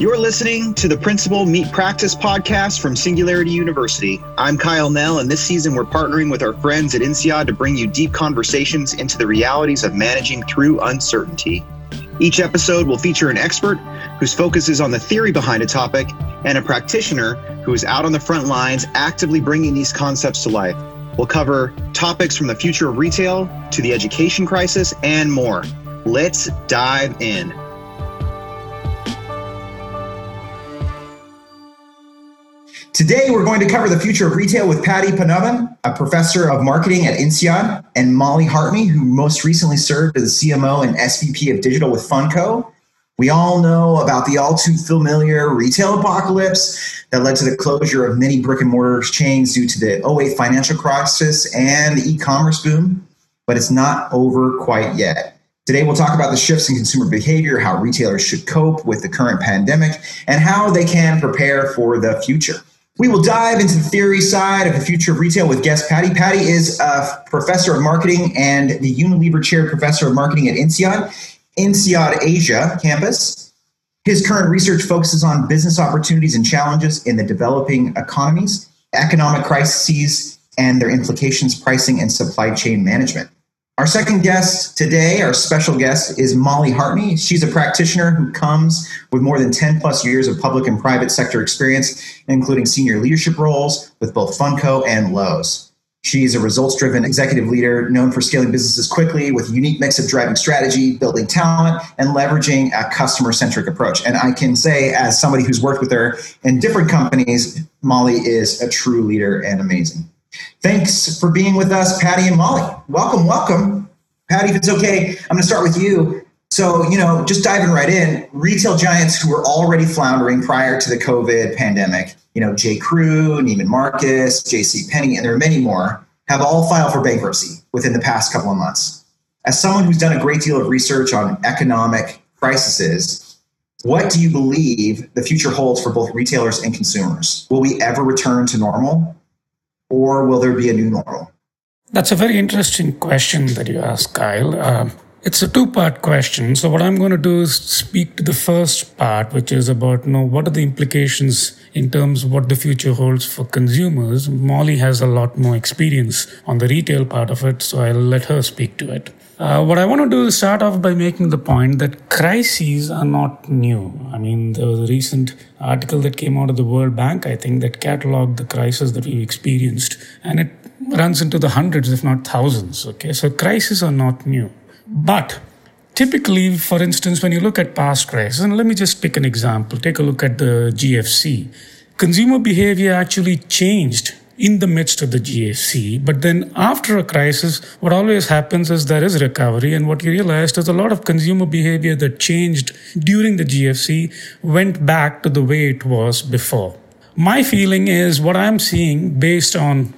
You're listening to the Principal Meet Practice podcast from Singularity University. I'm Kyle Nel, and this season we're partnering with our friends at INSEAD to bring you deep conversations into the realities of managing through uncertainty. Each episode will feature an expert whose focus is on the theory behind a topic and a practitioner who is out on the front lines actively bringing these concepts to life. We'll cover topics from the future of retail to the education crisis and more. Let's dive in. Today, we're going to cover the future of retail with Paddy Padmanabhan, a professor of marketing at INSEAD, and Molly Hartney, who most recently served as CMO and SVP of digital with Funko. We all know about the all too familiar retail apocalypse that led to the closure of many brick and mortar chains due to the 08 financial crisis and the e commerce boom, but it's not over quite yet. Today, we'll talk about the shifts in consumer behavior, how retailers should cope with the current pandemic, and how they can prepare for the future. We will dive into the theory side of the future of retail with guest Paddy. Paddy is a professor of marketing and the Unilever Chair Professor of Marketing at INSEAD, INSEAD Asia campus. His current research focuses on business opportunities and challenges in the developing economies, economic crises, and their implications, pricing, and supply chain management. Our second guest today, our special guest, is Molly Hartney. She's a practitioner who comes with more than 10 plus years of public and private sector experience, including senior leadership roles with both Funko and Lowe's. She's a results driven executive leader known for scaling businesses quickly with a unique mix of driving strategy, building talent, and leveraging a customer centric approach. And I can say, as somebody who's worked with her in different companies, Molly is a true leader and amazing. Thanks for being with us, Paddy and Molly. Welcome, welcome. Paddy, if it's okay, I'm going to start with you. So, you know, just diving right in, retail giants who were already floundering prior to the COVID pandemic, you know, J. Crew, Neiman Marcus, J.C. Penney, and there are many more, have all filed for bankruptcy within the past couple of months. As someone who's done a great deal of research on economic crises, what do you believe the future holds for both retailers and consumers? Will we ever return to normal? Or will there be a new normal? That's a very interesting question that you ask, Kyle. Uh, it's a two part question. So, what I'm going to do is speak to the first part, which is about you know, what are the implications in terms of what the future holds for consumers. Molly has a lot more experience on the retail part of it, so I'll let her speak to it. Uh, what I want to do is start off by making the point that crises are not new. I mean, there was a recent article that came out of the World Bank, I think, that cataloged the crisis that we've experienced, and it runs into the hundreds, if not thousands. Okay, so crises are not new. But typically, for instance, when you look at past crises, and let me just pick an example, take a look at the GFC. Consumer behavior actually changed in the midst of the GFC. But then after a crisis, what always happens is there is recovery. And what you realize is a lot of consumer behavior that changed during the GFC went back to the way it was before. My feeling is what I'm seeing based on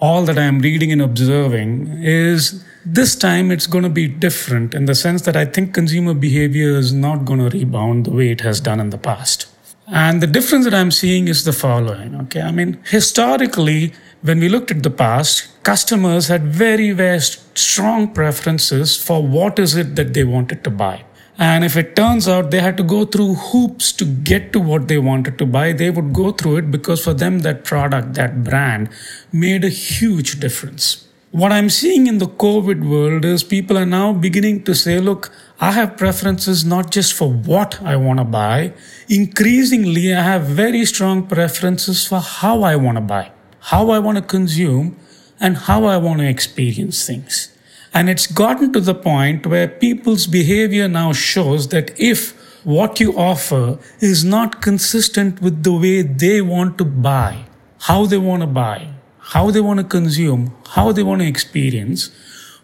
all that I'm reading and observing is this time it's going to be different in the sense that I think consumer behavior is not going to rebound the way it has done in the past. And the difference that I'm seeing is the following. Okay. I mean, historically, when we looked at the past, customers had very, very strong preferences for what is it that they wanted to buy. And if it turns out they had to go through hoops to get to what they wanted to buy, they would go through it because for them, that product, that brand made a huge difference. What I'm seeing in the COVID world is people are now beginning to say, look, I have preferences not just for what I want to buy. Increasingly, I have very strong preferences for how I want to buy, how I want to consume, and how I want to experience things. And it's gotten to the point where people's behavior now shows that if what you offer is not consistent with the way they want to buy, how they want to buy, how they want to consume, how they want to experience,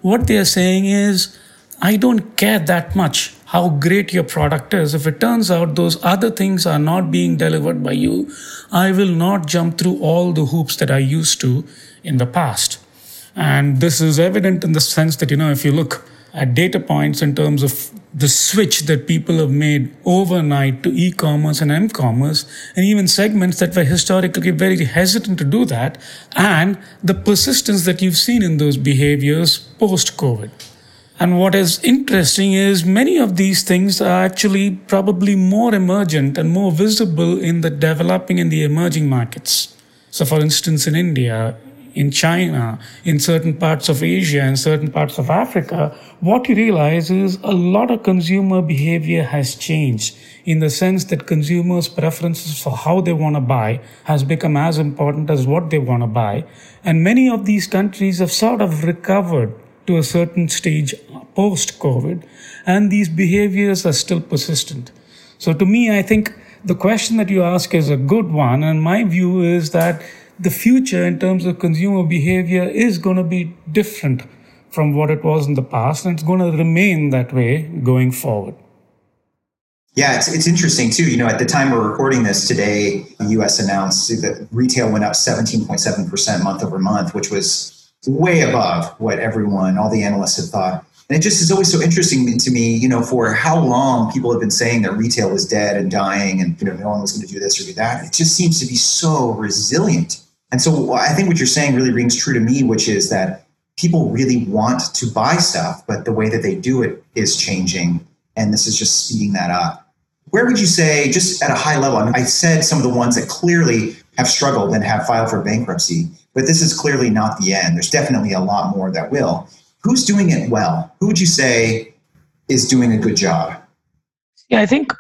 what they are saying is, I don't care that much how great your product is. If it turns out those other things are not being delivered by you, I will not jump through all the hoops that I used to in the past. And this is evident in the sense that, you know, if you look at data points in terms of the switch that people have made overnight to e-commerce and m-commerce and even segments that were historically very hesitant to do that and the persistence that you've seen in those behaviors post covid And what is interesting is many of these things are actually probably more emergent and more visible in the developing and the emerging markets. So, for instance, in India, in China, in certain parts of Asia, and certain parts of Africa, what you realize is a lot of consumer behavior has changed in the sense that consumers' preferences for how they want to buy has become as important as what they want to buy. And many of these countries have sort of recovered to a certain stage post COVID, and these behaviors are still persistent. So, to me, I think the question that you ask is a good one, and my view is that the future in terms of consumer behavior is going to be different from what it was in the past, and it's going to remain that way going forward. Yeah, it's, it's interesting too. You know, at the time we're recording this today, the US announced that retail went up 17.7% month over month, which was way above what everyone, all the analysts had thought. And it just is always so interesting to me, you know, for how long people have been saying that retail was dead and dying and, you know, no one was going to do this or do that. It just seems to be so resilient. And so I think what you're saying really rings true to me, which is that people really want to buy stuff, but the way that they do it is changing. And this is just speeding that up. Where would you say, just at a high level, I, mean, I said some of the ones that clearly have struggled and have filed for bankruptcy, but this is clearly not the end. There's definitely a lot more that will. Who's doing it well? Who would you say is doing a good job? Yeah, I think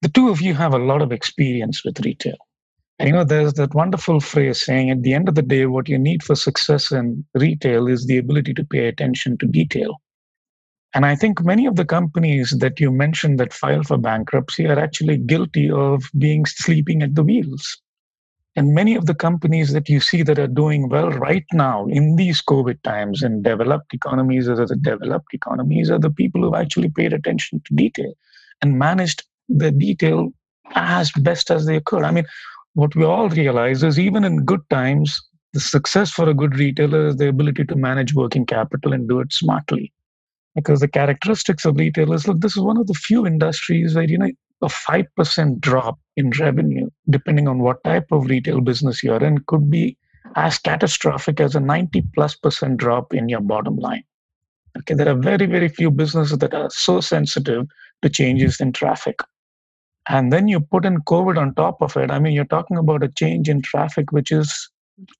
the two of you have a lot of experience with retail. And you know, there's that wonderful phrase saying at the end of the day, what you need for success in retail is the ability to pay attention to detail. And I think many of the companies that you mentioned that file for bankruptcy are actually guilty of being sleeping at the wheels. And many of the companies that you see that are doing well right now in these COVID times in developed economies or the developed economies are the people who actually paid attention to detail and managed the detail as best as they could. I mean, what we all realize is even in good times, the success for a good retailer is the ability to manage working capital and do it smartly. Because the characteristics of retailers, look, this is one of the few industries where, you know, a 5% drop in revenue, depending on what type of retail business you're in, could be as catastrophic as a 90 plus percent drop in your bottom line. Okay, there are very, very few businesses that are so sensitive to changes in traffic. And then you put in COVID on top of it. I mean, you're talking about a change in traffic which is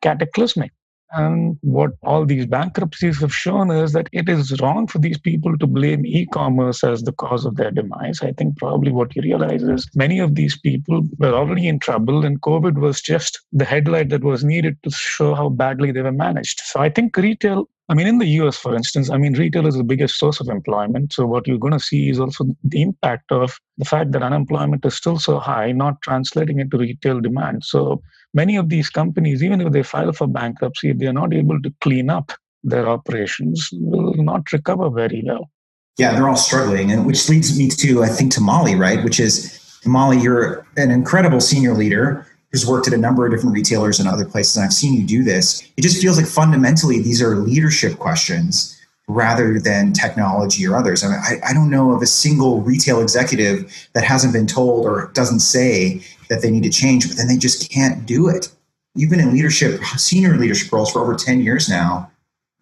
cataclysmic. And what all these bankruptcies have shown is that it is wrong for these people to blame e commerce as the cause of their demise. I think probably what you realize is many of these people were already in trouble, and COVID was just the headlight that was needed to show how badly they were managed. So I think retail I mean, in the US, for instance, I mean, retail is the biggest source of employment. So, what you're going to see is also the impact of the fact that unemployment is still so high, not translating into retail demand. So, many of these companies, even if they file for bankruptcy, if they're not able to clean up their operations, will not recover very well. Yeah, they're all struggling. And which leads me to, I think, to Molly, right? Which is, Molly, you're an incredible senior leader who's worked at a number of different retailers and other places. And I've seen you do this. It just feels like fundamentally these are leadership questions rather than technology or others. I mean, I, I don't know of a single retail executive that hasn't been told or doesn't say that they need to change, but then they just can't do it. You've been in leadership, senior leadership roles for over 10 years now.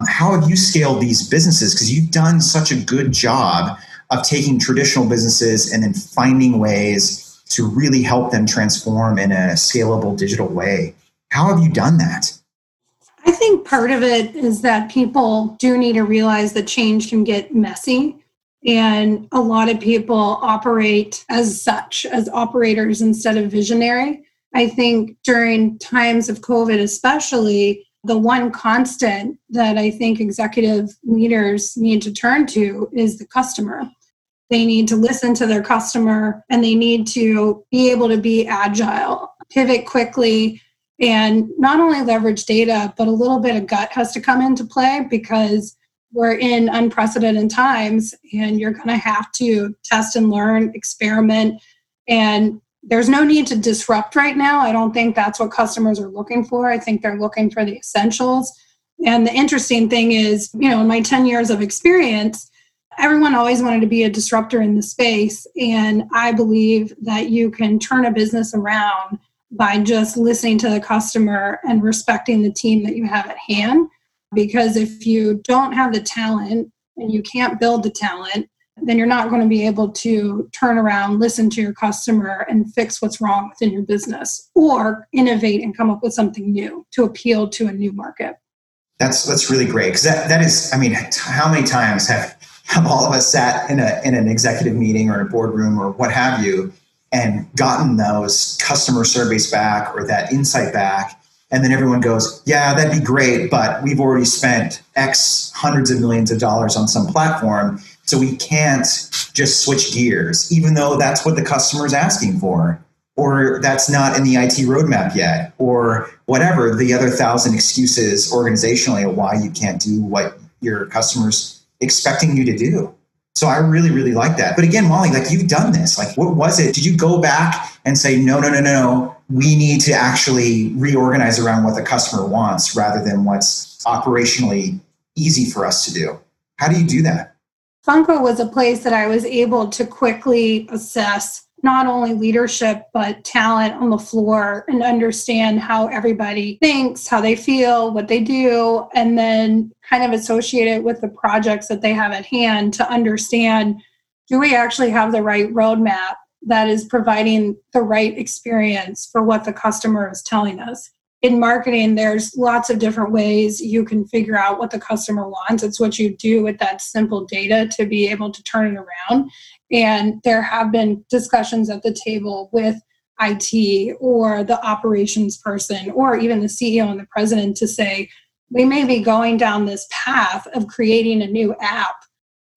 How have you scaled these businesses? Because you've done such a good job of taking traditional businesses and then finding ways to really help them transform in a scalable digital way. How have you done that? I think part of it is that people do need to realize that change can get messy. And a lot of people operate as such, as operators instead of visionary. I think during times of COVID, especially, the one constant that I think executive leaders need to turn to is the customer. They need to listen to their customer and they need to be able to be agile, pivot quickly, and not only leverage data, but a little bit of gut has to come into play because we're in unprecedented times and you're going to have to test and learn, experiment, and there's no need to disrupt right now. I don't think that's what customers are looking for. I think they're looking for the essentials. And the interesting thing is, you know, in my 10 years of experience, everyone always wanted to be a disruptor in the space. And I believe that you can turn a business around by just listening to the customer and respecting the team that you have at hand because if you don't have the talent and you can't build the talent, then you're not going to be able to turn around, listen to your customer, and fix what's wrong within your business or innovate and come up with something new to appeal to a new market. That's that's really great because that, that is I mean how many times have have all of us sat in a in an executive meeting or in a boardroom or what have you and gotten those customer surveys back or that insight back. And then everyone goes yeah that'd be great but we've already spent x hundreds of millions of dollars on some platform so we can't just switch gears even though that's what the customer is asking for. Or that's not in the IT roadmap yet, or whatever the other thousand excuses organizationally why you can't do what your customers expecting you to do. So I really, really like that. But again, Molly, like you've done this. Like, what was it? Did you go back and say, no, no, no, no, no? we need to actually reorganize around what the customer wants rather than what's operationally easy for us to do? How do you do that? Funko was a place that I was able to quickly assess not only leadership but talent on the floor and understand how everybody thinks how they feel what they do and then kind of associate it with the projects that they have at hand to understand do we actually have the right roadmap that is providing the right experience for what the customer is telling us? In marketing there's lots of different ways you can figure out what the customer wants. It's what you do with that simple data to be able to turn it around and there have been discussions at the table with IT or the operations person or even the CEO and the president to say, we may be going down this path of creating a new app,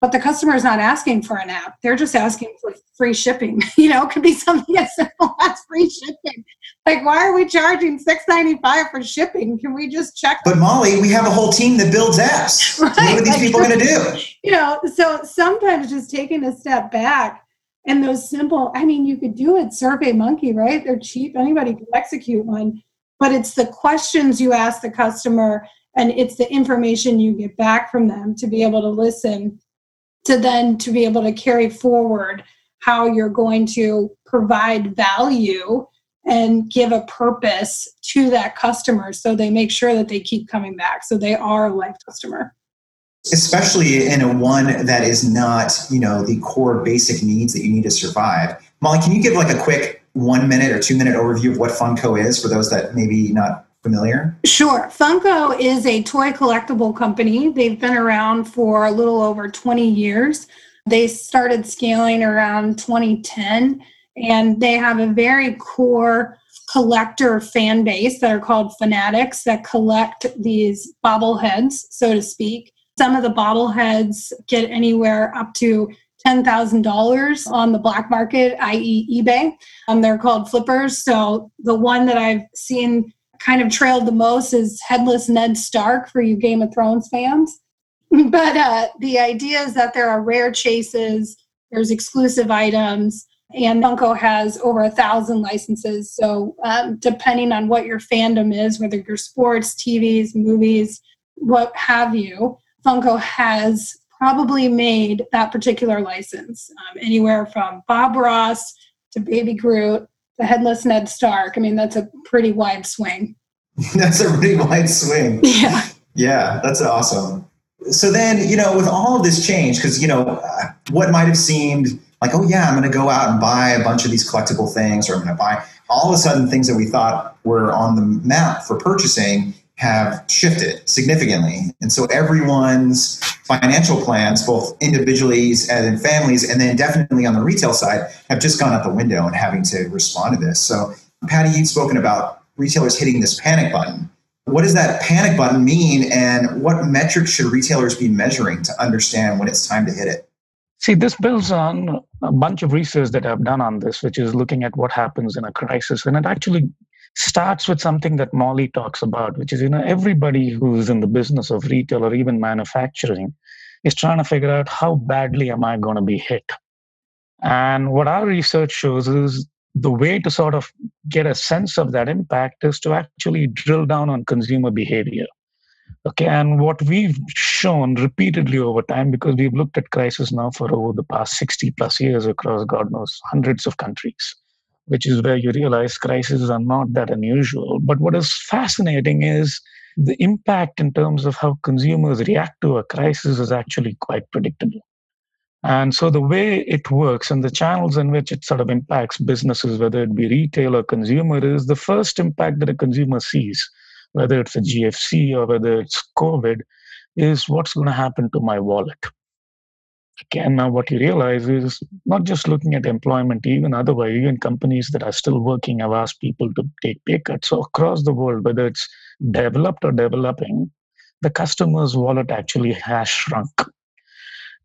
but the customer is not asking for an app. They're just asking for free shipping. You know, it could be something as simple as free shipping. Like, why are we charging six ninety five for shipping? Can we just check? But Molly, we have a whole team that builds apps. Right. What are these people going to do? You know, so sometimes just taking a step back and those simple. I mean, you could do it. Survey Monkey, right? They're cheap. Anybody can execute one. But it's the questions you ask the customer, and it's the information you get back from them to be able to listen to then to be able to carry forward how you're going to provide value and give a purpose to that customer so they make sure that they keep coming back so they are a life customer. Especially in a one that is not you know the core basic needs that you need to survive. Molly can you give like a quick one minute or two minute overview of what funko is for those that maybe not familiar sure funko is a toy collectible company they've been around for a little over 20 years they started scaling around 2010 and they have a very core collector fan base that are called fanatics that collect these bobbleheads, so to speak. Some of the bobbleheads get anywhere up to $10,000 on the black market, i.e., eBay. Um, they're called flippers. So the one that I've seen kind of trailed the most is Headless Ned Stark for you Game of Thrones fans. but uh, the idea is that there are rare chases, there's exclusive items, and Funko has over a thousand licenses. So, um, depending on what your fandom is, whether you're sports, TVs, movies, what have you, Funko has probably made that particular license. Um, anywhere from Bob Ross to Baby Groot to Headless Ned Stark. I mean, that's a pretty wide swing. that's a pretty wide swing. Yeah. Yeah, that's awesome. So then, you know, with all of this change, because, you know, what might have seemed like, oh yeah, I'm going to go out and buy a bunch of these collectible things, or I'm going to buy all of a sudden things that we thought were on the map for purchasing have shifted significantly. And so everyone's financial plans, both individually and in families, and then definitely on the retail side, have just gone out the window and having to respond to this. So, Paddy, you've spoken about retailers hitting this panic button. What does that panic button mean, and what metrics should retailers be measuring to understand when it's time to hit it? See, this builds on a bunch of research that I've done on this, which is looking at what happens in a crisis. And it actually starts with something that Molly talks about, which is, you know, everybody who's in the business of retail or even manufacturing is trying to figure out how badly am I going to be hit. And what our research shows is the way to sort of get a sense of that impact is to actually drill down on consumer behavior. Okay, and what we've shown repeatedly over time, because we've looked at crisis now for over the past 60 plus years across God knows hundreds of countries, which is where you realize crises are not that unusual. But what is fascinating is the impact in terms of how consumers react to a crisis is actually quite predictable. And so the way it works and the channels in which it sort of impacts businesses, whether it be retail or consumer, is the first impact that a consumer sees, whether it's a GFC or whether it's COVID, is what's going to happen to my wallet. Again, now what you realize is not just looking at employment, even otherwise, even companies that are still working have asked people to take pay cuts. So across the world, whether it's developed or developing, the customer's wallet actually has shrunk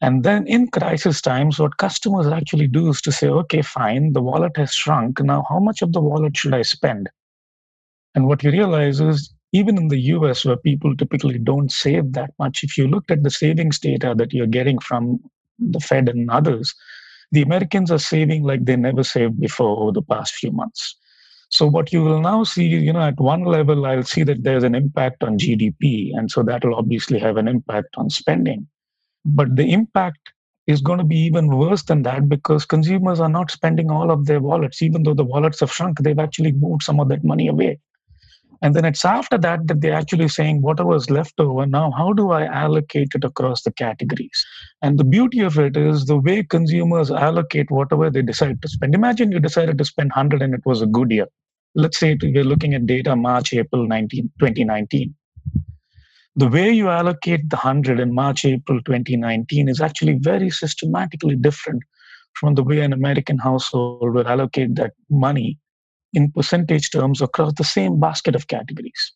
and then in crisis times, what customers actually do is to say, okay, fine, the wallet has shrunk. Now, how much of the wallet should I spend? And what you realize is, even in the US, where people typically don't save that much, if you looked at the savings data that you're getting from the Fed and others, the Americans are saving like they never saved before over the past few months. So what you will now see, you know, at one level, I'll see that there's an impact on GDP, and so that will obviously have an impact on spending. But the impact is going to be even worse than that because consumers are not spending all of their wallets. Even though the wallets have shrunk, they've actually moved some of that money away. And then it's after that that they're actually saying, whatever is left over now, how do I allocate it across the categories? And the beauty of it is the way consumers allocate whatever they decide to spend. Imagine you decided to spend 100 and it was a good year. Let's say we're looking at data March, April 19, 2019 the way you allocate the 100 in March, April 2019 is actually very systematically different from the way an American household will allocate that money in percentage terms across the same basket of categories.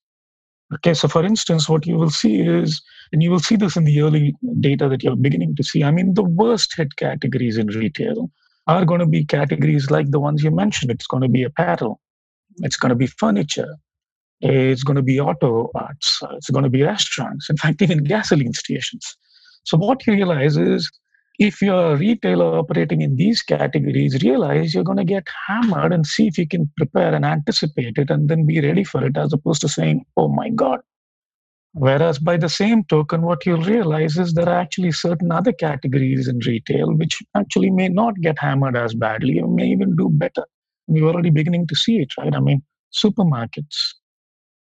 Okay, so for instance, what you will see is, and you will see this in the early data that you're beginning to see, I mean, the worst hit categories in retail are going to be categories like the ones you mentioned. It's going to be apparel, it's going to be furniture, it's going to be auto parts. It's going to be restaurants. In fact, even gasoline stations. So what you realize is if you're a retailer operating in these categories, realize you're going to get hammered and see if you can prepare and anticipate it and then be ready for it as opposed to saying, oh my God. Whereas by the same token, what you'll realize is there are actually certain other categories in retail which actually may not get hammered as badly or may even do better. We're already beginning to see it, right? I mean, supermarkets,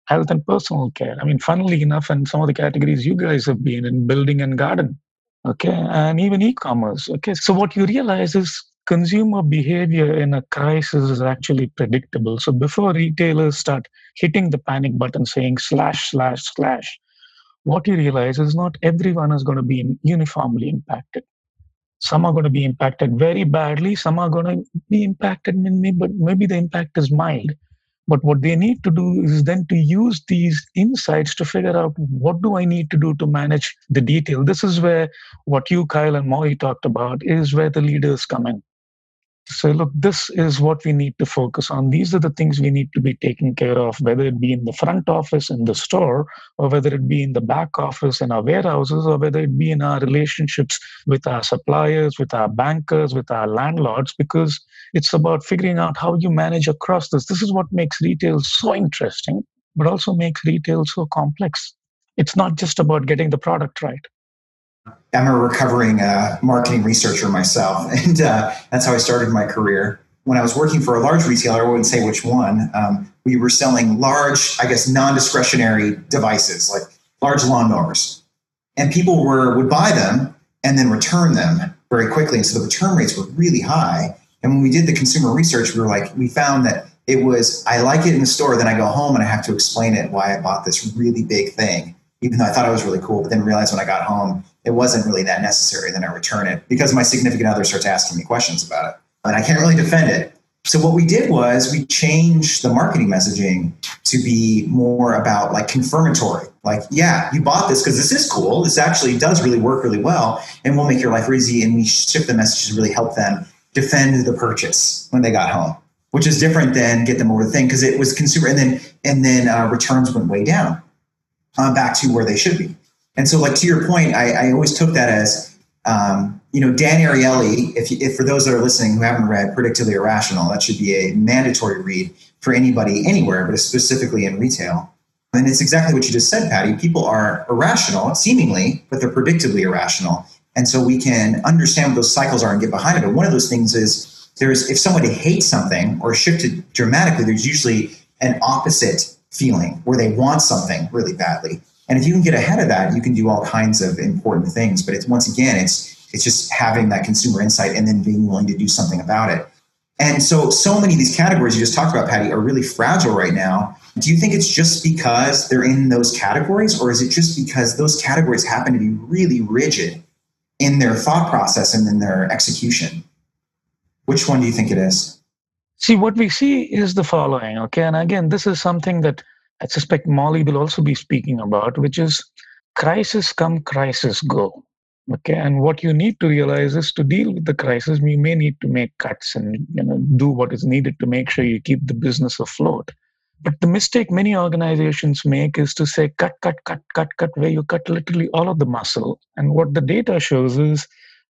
health and personal care. I mean, funnily enough, and some of the categories you guys have been in building and garden, okay, and even e-commerce. Okay, so what you realize is consumer behavior in a crisis is actually predictable. So before retailers start hitting the panic button saying slash slash slash, what you realize is not everyone is going to be uniformly impacted. Some are going to be impacted very badly. Some are going to be impacted, maybe, but maybe the impact is mild. But what they need to do is then to use these insights to figure out what do I need to do to manage the detail. This is where what you, Kyle, and Molly talked about is where the leaders come in say, look, this is what we need to focus on. These are the things we need to be taking care of, whether it be in the front office in the store, or whether it be in the back office in our warehouses, or whether it be in our relationships with our suppliers, with our bankers, with our landlords, because it's about figuring out how you manage across this. This is what makes retail so interesting, but also makes retail so complex. It's not just about getting the product right. I'm a recovering uh, marketing researcher myself, and uh, that's how I started my career. When I was working for a large retailer, I wouldn't say which one, um, we were selling large, I guess, non-discretionary devices like large lawnmowers, and people were would buy them and then return them very quickly, and so the return rates were really high. And when we did the consumer research, we were like, we found that it was I like it in the store, then I go home and I have to explain it why I bought this really big thing, even though I thought it was really cool, but then realized when I got home it wasn't really that necessary. Then I return it because my significant other starts asking me questions about it. And I can't really defend it. So what we did was we changed the marketing messaging to be more about like confirmatory. Like, yeah, you bought this because this is cool. This actually does really work really well and will make your life easy. And we shift the message to really help them defend the purchase when they got home, which is different than get them over the thing because it was consumer. And then and then uh, returns went way down uh, back to where they should be. And so, like to your point, I, I always took that as, um, you know, Dan Ariely. If, if for those that are listening who haven't read Predictably Irrational, that should be a mandatory read for anybody anywhere, but specifically in retail. And it's exactly what you just said, Paddy. People are irrational, seemingly, but they're predictably irrational. And so we can understand what those cycles are and get behind it. But one of those things is there's if somebody hates something or shifted dramatically, there's usually an opposite feeling where they want something really badly. And if you can get ahead of that, you can do all kinds of important things. But it's once again, it's it's just having that consumer insight and then being willing to do something about it. And so, so many of these categories you just talked about, Paddy, are really fragile right now. Do you think it's just because they're in those categories, or is it just because those categories happen to be really rigid in their thought process and in their execution? Which one do you think it is? See, what we see is the following, okay? And again, this is something that I suspect Molly will also be speaking about, which is crisis come, crisis go. Okay, and what you need to realize is to deal with the crisis, you may need to make cuts and you know do what is needed to make sure you keep the business afloat. But the mistake many organizations make is to say cut, cut, cut, cut, cut, where you cut literally all of the muscle. And what the data shows is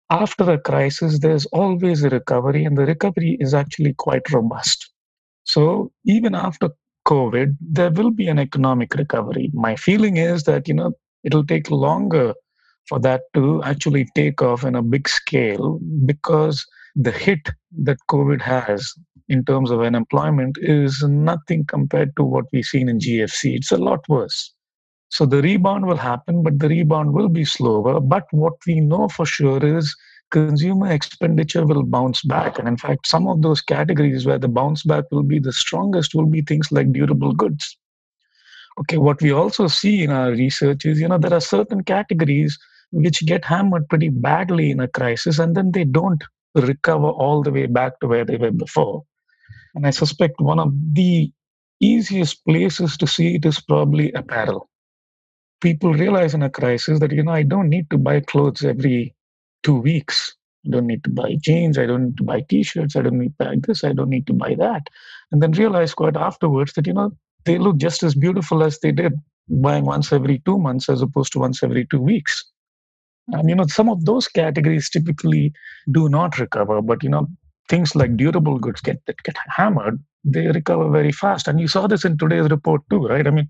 after a crisis, there's always a recovery, and the recovery is actually quite robust. So even after COVID, there will be an economic recovery. My feeling is that you know it'll take longer for that to actually take off in a big scale because the hit that COVID has in terms of unemployment is nothing compared to what we've seen in GFC. It's a lot worse. So the rebound will happen, but the rebound will be slower. But what we know for sure is consumer expenditure will bounce back. And in fact, some of those categories where the bounce back will be the strongest will be things like durable goods. Okay, what we also see in our research is, you know, there are certain categories which get hammered pretty badly in a crisis and then they don't recover all the way back to where they were before. And I suspect one of the easiest places to see it is probably apparel. People realize in a crisis that, you know, I don't need to buy clothes every two weeks. I don't need to buy jeans. I don't need to buy t shirts. I don't need to buy this. I don't need to buy that. And then realize quite afterwards that, you know, they look just as beautiful as they did buying once every two months as opposed to once every two weeks. And you know, some of those categories typically do not recover, but you know, things like durable goods get that get hammered, they recover very fast. And you saw this in today's report too, right? I mean,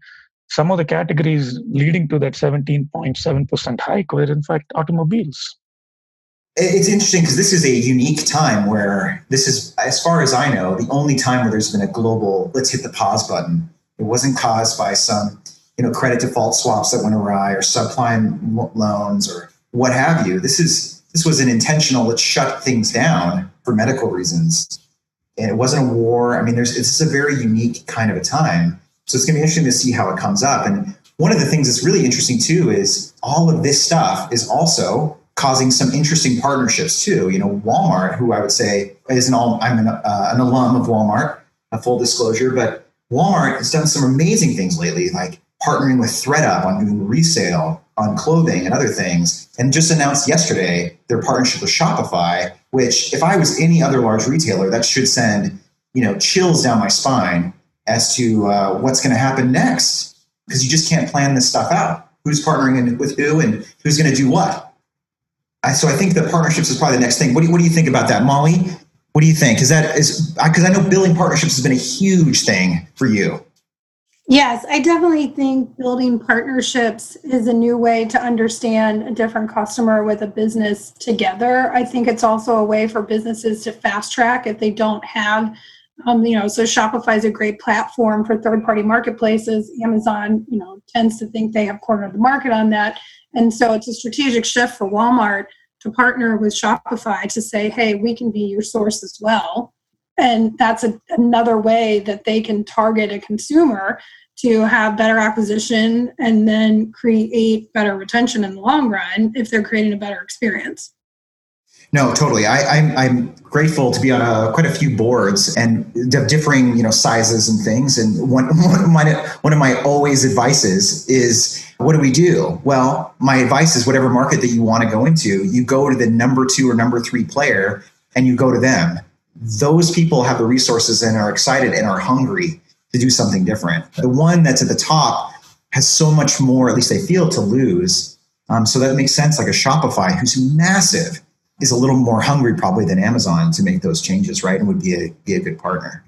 some of the categories leading to that 17.7% hike were in fact automobiles. It's interesting because this is a unique time where this is, as far as I know, the only time where there's been a global let's hit the pause button. It wasn't caused by some, you know, credit default swaps that went awry or subprime loans or what have you. This is this was an intentional let's shut things down for medical reasons. And it wasn't a war. I mean, there's it's a very unique kind of a time. So it's gonna be interesting to see how it comes up. And one of the things that's really interesting too is all of this stuff is also causing some interesting partnerships too. You know, Walmart, who I would say is an all, I'm an, uh, an alum of Walmart, a full disclosure, but Walmart has done some amazing things lately, like partnering with ThredUp on doing resale on clothing and other things, and just announced yesterday their partnership with Shopify. Which, if I was any other large retailer, that should send you know chills down my spine as to uh, what's going to happen next, because you just can't plan this stuff out. Who's partnering with who, and who's going to do what? I, so I think the partnerships is probably the next thing. What do you, what do you think about that, Molly? What do you think? Is that is because I know building partnerships has been a huge thing for you. Yes, I definitely think building partnerships is a new way to understand a different customer with a business together. I think it's also a way for businesses to fast track if they don't have, um, you know, so Shopify is a great platform for third party marketplaces. Amazon, you know, tends to think they have cornered the market on that. And so it's a strategic shift for Walmart to partner with Shopify to say, hey, we can be your source as well and that's a, another way that they can target a consumer to have better acquisition and then create better retention in the long run if they're creating a better experience. No, totally. I, am I'm, I'm grateful to be on a, quite a few boards and of differing, you know, sizes and things. And one, one of my one of my always advices is, what do we do? Well, my advice is whatever market that you want to go into, you go to the number two or number three player, and you go to them. Those people have the resources and are excited and are hungry to do something different. The one that's at the top has so much more, at least they feel, to lose. Um, so that makes sense. Like a Shopify, who's massive, is a little more hungry probably than Amazon to make those changes, right? And would be a be a good partner.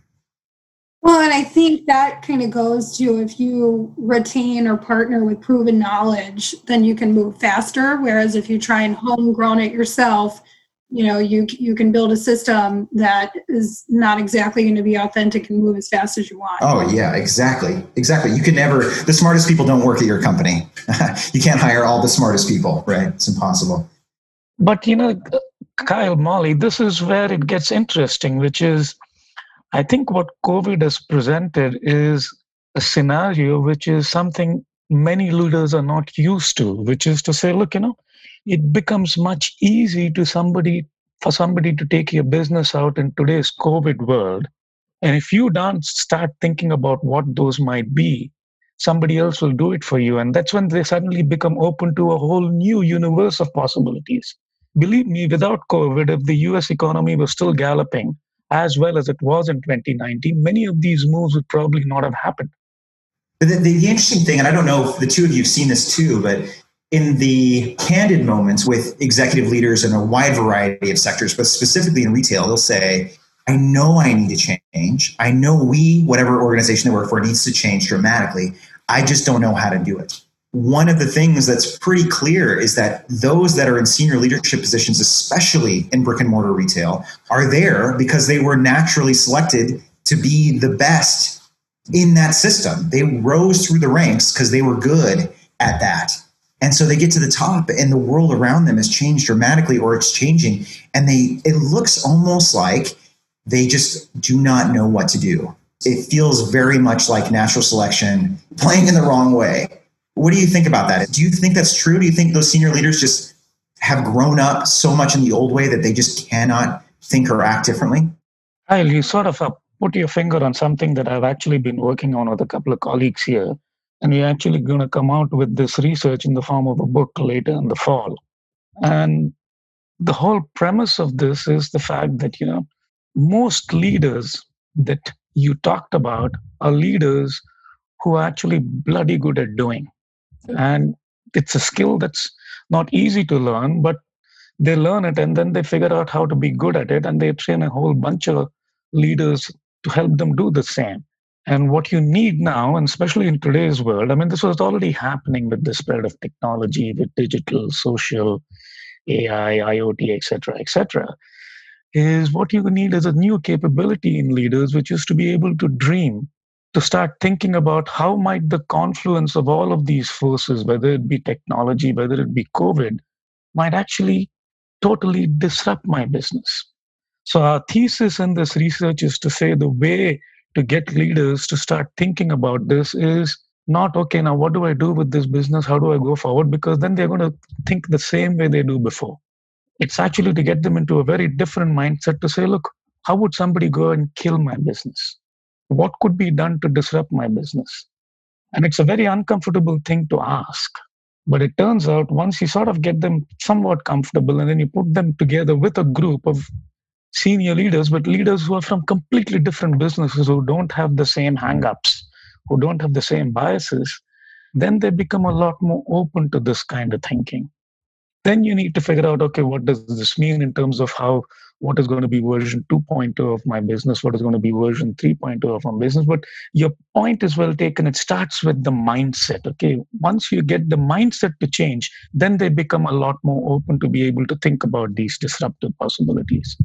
Well, and I think that kind of goes to if you retain or partner with proven knowledge, then you can move faster. Whereas if you try and homegrown it yourself, you know you you can build a system that is not exactly going to be authentic and move as fast as you want oh yeah exactly exactly you can never the smartest people don't work at your company you can't hire all the smartest people right it's impossible but you know kyle molly this is where it gets interesting which is i think what covid has presented is a scenario which is something many leaders are not used to which is to say look you know it becomes much easy to somebody for somebody to take your business out in today's covid world. And if you don't start thinking about what those might be somebody else will do it for you. And that's when they suddenly become open to a whole new universe of possibilities believe me without covid if the us economy was still galloping as well as it was in 2019 many of these moves would probably not have happened the, the, the interesting thing and i don't know if the two of you have seen this too but in the candid moments with executive leaders in a wide variety of sectors, but specifically in retail, they'll say, I know I need to change. I know we, whatever organization they work for, needs to change dramatically. I just don't know how to do it. One of the things that's pretty clear is that those that are in senior leadership positions, especially in brick and mortar retail, are there because they were naturally selected to be the best in that system. They rose through the ranks because they were good at that. And so they get to the top and the world around them has changed dramatically or it's changing. And they it looks almost like they just do not know what to do. It feels very much like natural selection playing in the wrong way. What do you think about that? Do you think that's true? Do you think those senior leaders just have grown up so much in the old way that they just cannot think or act differently? Kyle, you sort of uh, put your finger on something that I've actually been working on with a couple of colleagues here and we're actually going to come out with this research in the form of a book later in the fall. And the whole premise of this is the fact that, you know, most leaders that you talked about are leaders who are actually bloody good at doing. And it's a skill that's not easy to learn, but they learn it and then they figure out how to be good at it and they train a whole bunch of leaders to help them do the same. And what you need now, and especially in today's world, I mean, this was already happening with the spread of technology, with digital, social, AI, IoT, etc., etc., is what you need is a new capability in leaders, which is to be able to dream, to start thinking about how might the confluence of all of these forces, whether it be technology, whether it be COVID, might actually totally disrupt my business. So our thesis in this research is to say the way to get leaders to start thinking about this is not okay now what do i do with this business? How do i go forward? Because then they're going to think the same way they do before. It's actually to get them into a very different mindset to say look how would somebody go and kill my business what could be done to disrupt my business and it's a very uncomfortable thing to ask but it turns out once you sort of get them somewhat comfortable and then you put them together with a group of senior leaders, but leaders who are from completely different businesses who don't have the same hmm. hangups, who don't have the same biases, then they become a lot more open to this kind of thinking. Then you need to figure out okay, what does this mean in terms of how what is going to be version 2.0 of my business, what is going to be version 3.0 of my business. But your point is well taken. It starts with the mindset. Okay. Once you get the mindset to change, then they become a lot more open to be able to think about these disruptive possibilities.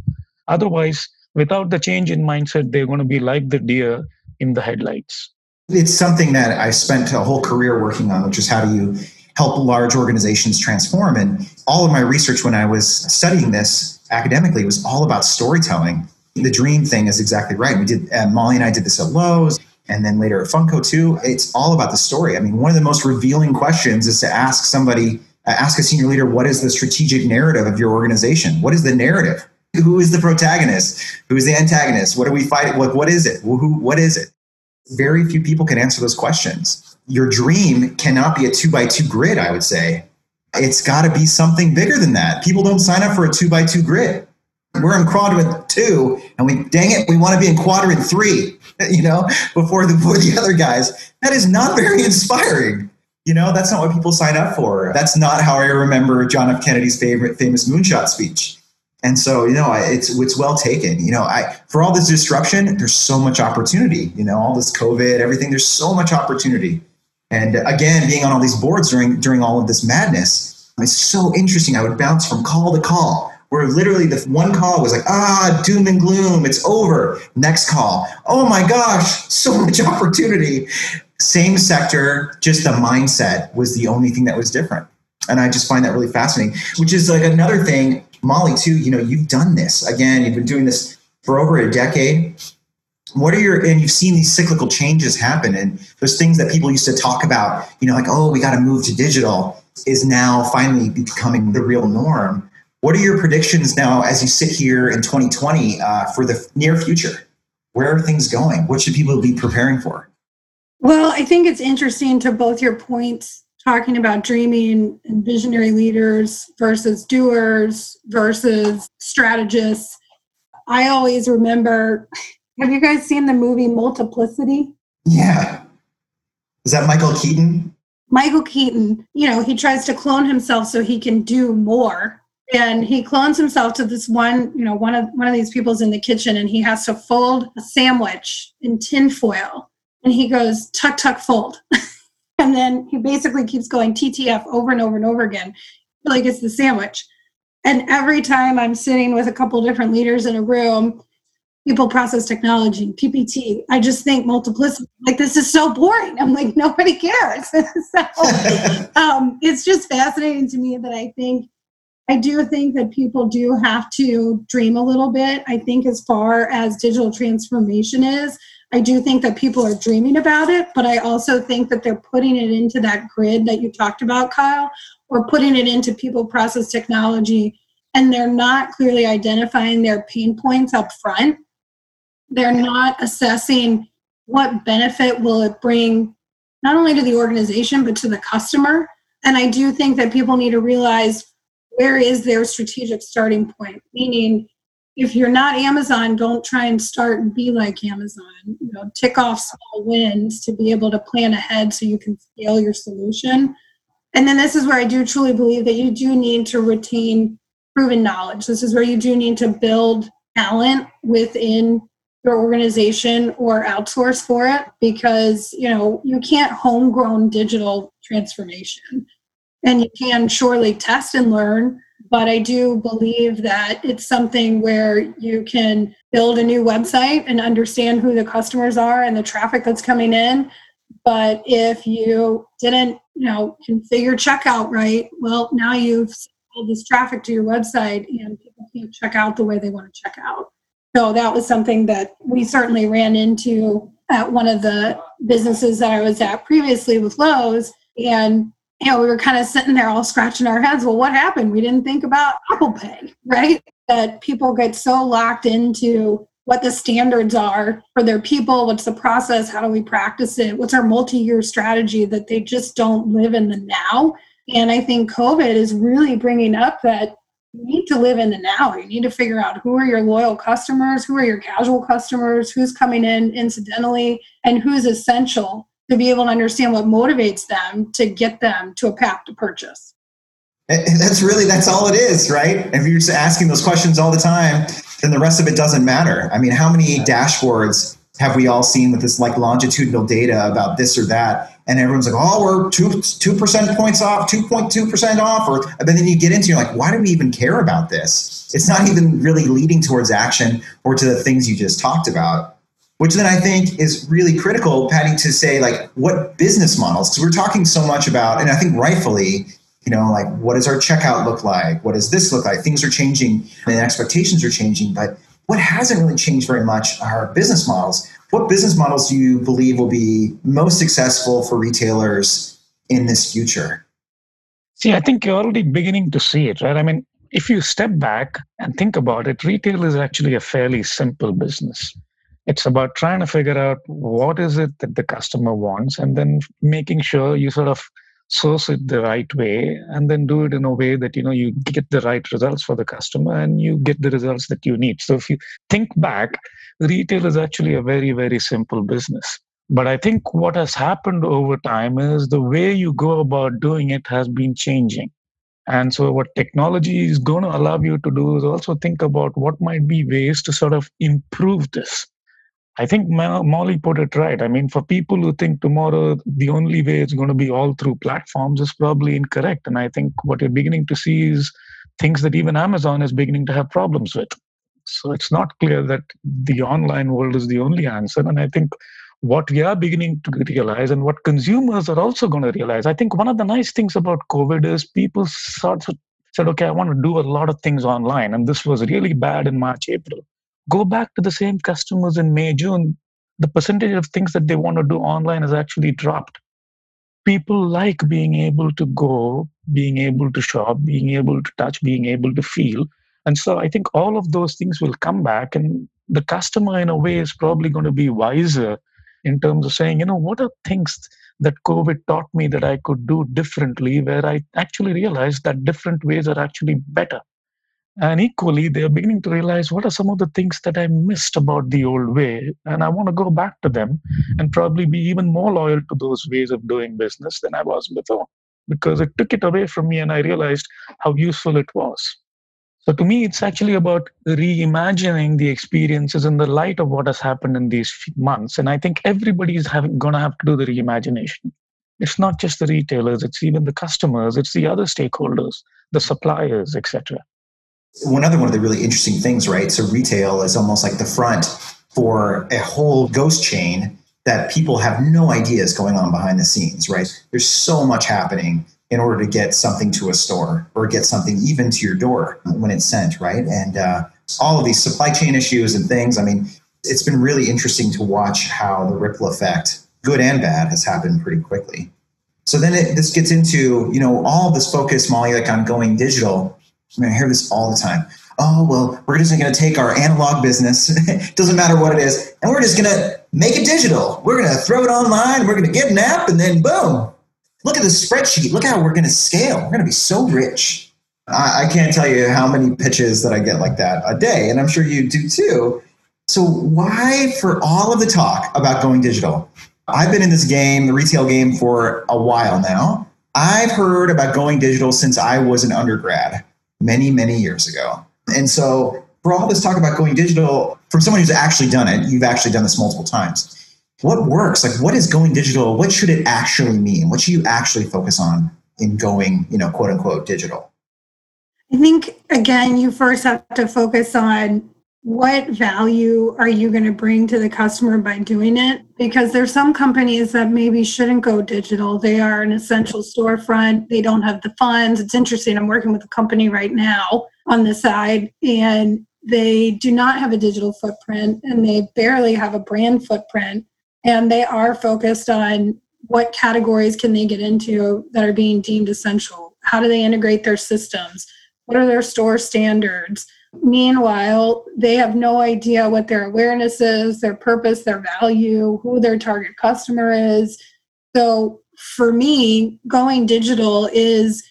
Otherwise, without the change in mindset, they're going to be like the deer in the headlights. It's something that I spent a whole career working on, which is how do you help large organizations transform. And all of my research when I was studying this academically it was all about storytelling. The dream thing is exactly right. We did, uh, Molly and I did this at Lowe's and then later at Funko too. It's all about the story. I mean, one of the most revealing questions is to ask somebody, uh, ask a senior leader, what is the strategic narrative of your organization? What is the narrative? who is the protagonist? Who is the antagonist? What are we fighting? What, what is it? Who, what is it? Very few people can answer those questions. Your dream cannot be a two by two grid, I would say. It's got to be something bigger than that. People don't sign up for a two by two grid. We're in quadrant two, and we dang it, we want to be in quadrant three, you know, before the before the other guys. That is not very inspiring. You know, that's not what people sign up for. That's not how I remember John F. Kennedy's favorite famous moonshot speech. And so, you know, it's it's well taken. You know, I for all this disruption, there's so much opportunity. You know, all this COVID, everything. There's so much opportunity. And again, being on all these boards during during all of this madness, it's so interesting. I would bounce from call to call. where literally the one call was like, ah, doom and gloom, it's over. Next call, oh my gosh, so much opportunity. Same sector, just the mindset was the only thing that was different. And I just find that really fascinating, which is like another thing, Molly, too, you know, you've done this. Again, you've been doing this for over a decade. What are your, and you've seen these cyclical changes happen, and those things that people used to talk about, you know, like, oh, we got to move to digital, is now finally becoming the real norm. What are your predictions now as you sit here in 2020 uh, for the near future? Where are things going? What should people be preparing for? Well, I think it's interesting to both your points talking about dreaming and visionary leaders versus doers versus strategists. I always remember have you guys seen the movie Multiplicity? Yeah. Is that Michael Keaton? Michael Keaton, you know, he tries to clone himself so he can do more. And he clones himself to this one, you know, one of one of these people's in the kitchen and he has to fold a sandwich in tinfoil. And he goes, tuck, tuck, fold. and then he basically keeps going TTF over and over and over again. Like it's the sandwich. And every time I'm sitting with a couple different leaders in a room, people process technology, PPT. I just think multiplicity, like this is so boring. I'm like, nobody cares. so um, it's just fascinating to me that I think, I do think that people do have to dream a little bit. I think as far as digital transformation is, I do think that people are dreaming about it, but I also think that they're putting it into that grid that you talked about, Kyle, or putting it into people process technology, and they're not clearly identifying their pain points up front they're not assessing what benefit will it bring not only to the organization but to the customer. And i do think that people need to realize where is their strategic starting point? Meaning if you're not amazon don't try and start and be like amazon. You know tick off small wins to be able to plan ahead so you can scale your solution. And then this is where i do truly believe that you do need to retain proven knowledge. This is where you do need to build talent within your organization or outsource for it because you know you can't homegrown digital transformation. And you can surely test and learn but i do believe that it's something where you can build a new website and understand who the customers are and the traffic that's coming in. But if you didn't you know configure checkout right well now you've all this traffic to your website and people can't check out the way they want to check out so that was something that we certainly ran into at one of the businesses that I was at previously with Lowe's. And you know, we were kind of sitting there all scratching our heads. Well, what happened? We didn't think about Apple Pay, right? That people get so locked into what the standards are for their people, what's the process, how do we practice it, what's our multi year strategy that they just don't live in the now. And I think COVID is really bringing up that you need to live in the now. You need to figure out who are your loyal customers, who are your casual customers, who's coming in incidentally, and who's essential to be able to understand what motivates them to get them to a path to purchase. That's really that's all it is, right? If you're just asking those questions all the time, then the rest of it doesn't matter. I mean, how many dashboards have we all seen with this like longitudinal data about this or that? and everyone's like, oh, we're two two percent points off, two point two percent off, or but then you get into you're like, why do we even care about this? It's not even really leading towards action or to the things you just talked about. Which then I think is really critical, Paddy, to say like what business models, because we're talking so much about, and I think rightfully, you know, like what does our checkout look like? What does this look like? Things are changing and expectations are changing, but what hasn't really changed very much are business models. What business models do you believe will be most successful for retailers in this future? See, I think you're already beginning to see it, right? I mean, if you step back and think about it, retail is actually a fairly simple business. It's about trying to figure out what is it that the customer wants and then making sure you sort of source it the right way and then do it in a way that you know you get the right results for the customer and you get the results that you need. So if you think back retail is actually a very very simple business. But i think what has happened over time is the way you go about doing it has been changing. And so what technology is going to allow you to do is also think about what might be ways to sort of improve this I think Molly put it right. I mean, for people who think tomorrow the only way it's going to be all through platforms is probably incorrect. And I think what you're beginning to see is things that even Amazon is beginning to have problems with. So it's not clear that the online world is the only answer. And I think what we are beginning to realize and what consumers are also going to realize, I think one of the nice things about COVID is people sort of said, okay, I want to do a lot of things online. And this was really bad in March, April. Go back to the same customers in May, June. The percentage of things that they want to do online has actually dropped. People like being able to go, being able to shop, being able to touch, being able to feel. And so I think all of those things will come back. And the customer, in a way, is probably going to be wiser in terms of saying, you know, what are things that COVID taught me that I could do differently, where I actually realized that different ways are actually better. And equally, they're beginning to realize what are some of the things that I missed about the old way. And I want to go back to them and probably be even more loyal to those ways of doing business than I was before because it took it away from me and I realized how useful it was. So to me, it's actually about reimagining the experiences in the light of what has happened in these months. And I think everybody is going to have to do the reimagination. It's not just the retailers; it's even the customers, it's the other stakeholders, the suppliers, etc. One other one of the really interesting things, right? So retail is almost like the front for a whole ghost chain that people have no idea is going on behind the scenes, right? There's so much happening in order to get something to a store or get something even to your door when it's sent, right? And uh, all of these supply chain issues and things. I mean, it's been really interesting to watch how the ripple effect, good and bad, has happened pretty quickly. So then it, this gets into, you know, all this focus, Molly, like on going digital. I mean, I hear this all the time. Oh, well, we're just going to take our analog business, doesn't matter what it is, and we're just going to make it digital. We're going to throw it online. We're going to get an app, and then boom, look at the spreadsheet. Look how we're going to scale. We're going to be so rich. I, I can't tell you how many pitches that I get like that a day, and I'm sure you do too. So, why, for all of the talk about going digital, I've been in this game, the retail game, for a while now. I've heard about going digital since I was an undergrad many, many years ago. And so, for all this talk about going digital, from someone who's actually done it, you've actually done this multiple times what works? Like what is going digital? What should it actually mean? What should you actually focus on in going you know quote unquote digital? I think again you first have to focus on what value are you going to bring to the customer by doing it? Because there's some companies that maybe shouldn't go digital. They are an essential storefront. They don't have the funds. It's interesting i'm working with a company right now on the side and they do not have a digital footprint and they barely have a brand footprint and they are focused on what categories can they get into that are being deemed essential. How do they integrate their systems? What are their store standards meanwhile they have no idea what their awareness is their purpose their value who their target customer is so for me going digital is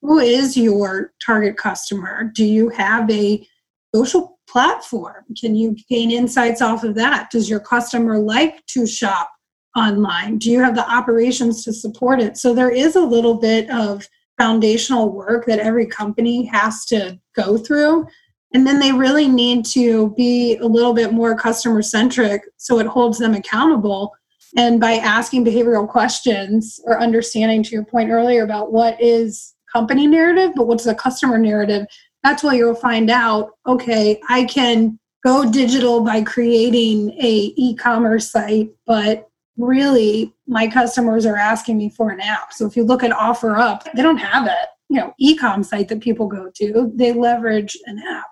who is your target customer do you have a social platform? Can you gain insights off of that? Does your customer like to shop online? Do you have the operations to support it? So there is a little bit of foundational work that every company has to go through. And then they really need to be a little bit more customer centric so it holds them accountable. And by asking behavioral questions or understanding, to your point earlier, about what is company narrative, but what's the customer narrative, that's where you'll find out okay i can go digital by creating a e-commerce site but really my customers are asking me for an app. So if you look at offerup they don't have a you know e-com site that people go to. They leverage an app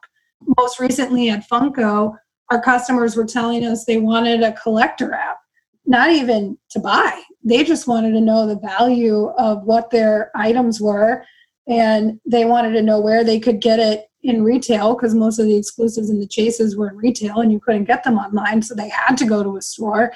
most recently at funko our customers were telling us they wanted a collector app not even to buy. They just wanted to know the value of what their items were and they wanted to know where they could get it in retail because most of the exclusives and the chases were in retail and you couldn't get them online so they had to go to a store.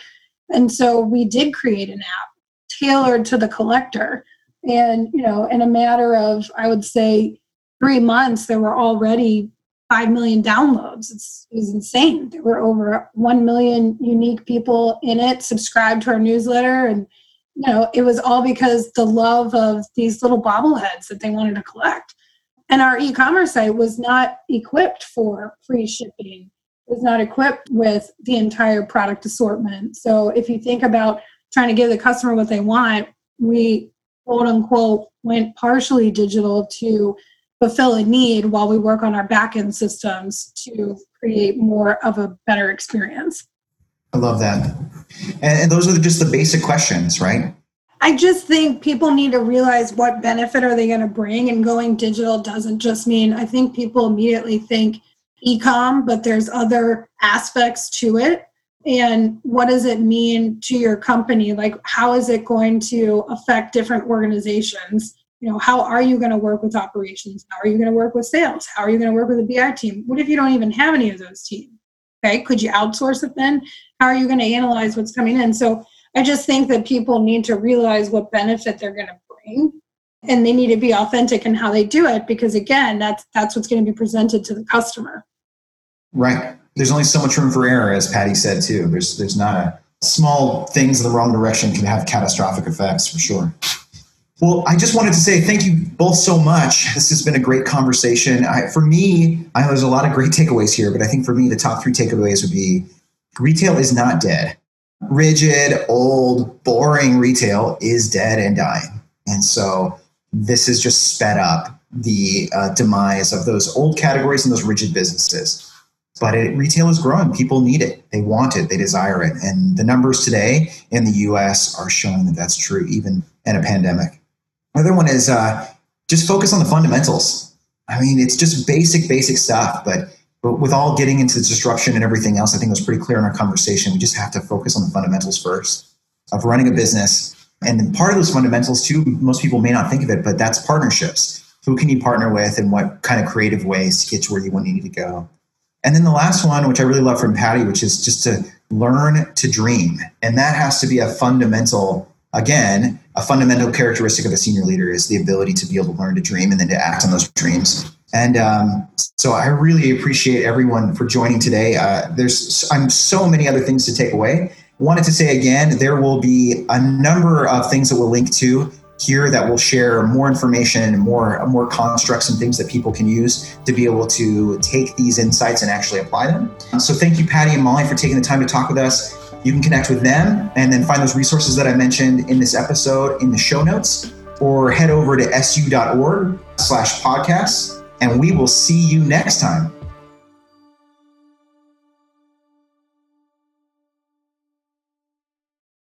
And so we did create an app tailored to the collector. And you know in a matter of i would say three months there were already 5 million downloads it's, it was insane there were over 1 million unique people in it subscribed to our newsletter and you know, it was all because the love of these little bobbleheads that they wanted to collect. And our e commerce site was not equipped for free shipping, it was not equipped with the entire product assortment. So if you think about trying to give the customer what they want, we quote unquote went partially digital to fulfill a need while we work on our backend systems to create more of a better experience. I love that. And, and those are just the basic questions, right? I just think people need to realize what benefit are they going to bring and going digital doesn't just mean I think people immediately think ecom, but there's other aspects to it. And what does it mean to your company? Like how is it going to affect different organizations? You know, how are you going to work with operations? How are you going to work with sales? How are you going to work with a BI team? What if you don't even have any of those teams? Okay, could you outsource it then? How are you going to analyze what's coming in? So I just think that people need to realize what benefit they're going to bring and they need to be authentic in how they do it because again, that's that's what's going to be presented to the customer. Right. There's only so much room for error, as Paddy said too. There's there's not a small things in the wrong direction can have catastrophic effects for sure. Well, I just wanted to say thank you both so much. This has been a great conversation. I, for me, I, know there's a lot of great takeaways here, but I think for me, the top three takeaways would be retail is not dead. Rigid, old, boring retail is dead and dying. And so this has just sped up the uh, demise of those old categories and those rigid businesses. But it, retail is growing. People need it. They want it. They desire it. And the numbers today in the US are showing that that's true, even in a pandemic. Another one is uh, just focus on the fundamentals. I mean, it's just basic, basic stuff, but but with all getting into the disruption and everything else, I think it was pretty clear in our conversation. We just have to focus on the fundamentals first of running a business. And part of those fundamentals, too, most people may not think of it, but that's partnerships. Who can you partner with and what kind of creative ways to get to where you want you need to go? And then the last one, which I really love from Paddy, which is just to learn to dream. And that has to be a fundamental, again, a fundamental characteristic of a senior leader is the ability to be able to learn to dream and then to act on those dreams. And um, so I really appreciate everyone for joining today. Uh, there's I'm so many other things to take away. Wanted to say again, there will be a number of things that we'll link to here that will share more information and more more constructs and things that people can use to be able to take these insights and actually apply them. So thank you, Paddy and Molly, for taking the time to talk with us. You can connect with them and then find those resources that I mentioned in this episode in the show notes, or head over to su.org slash podcasts and we will see you next time.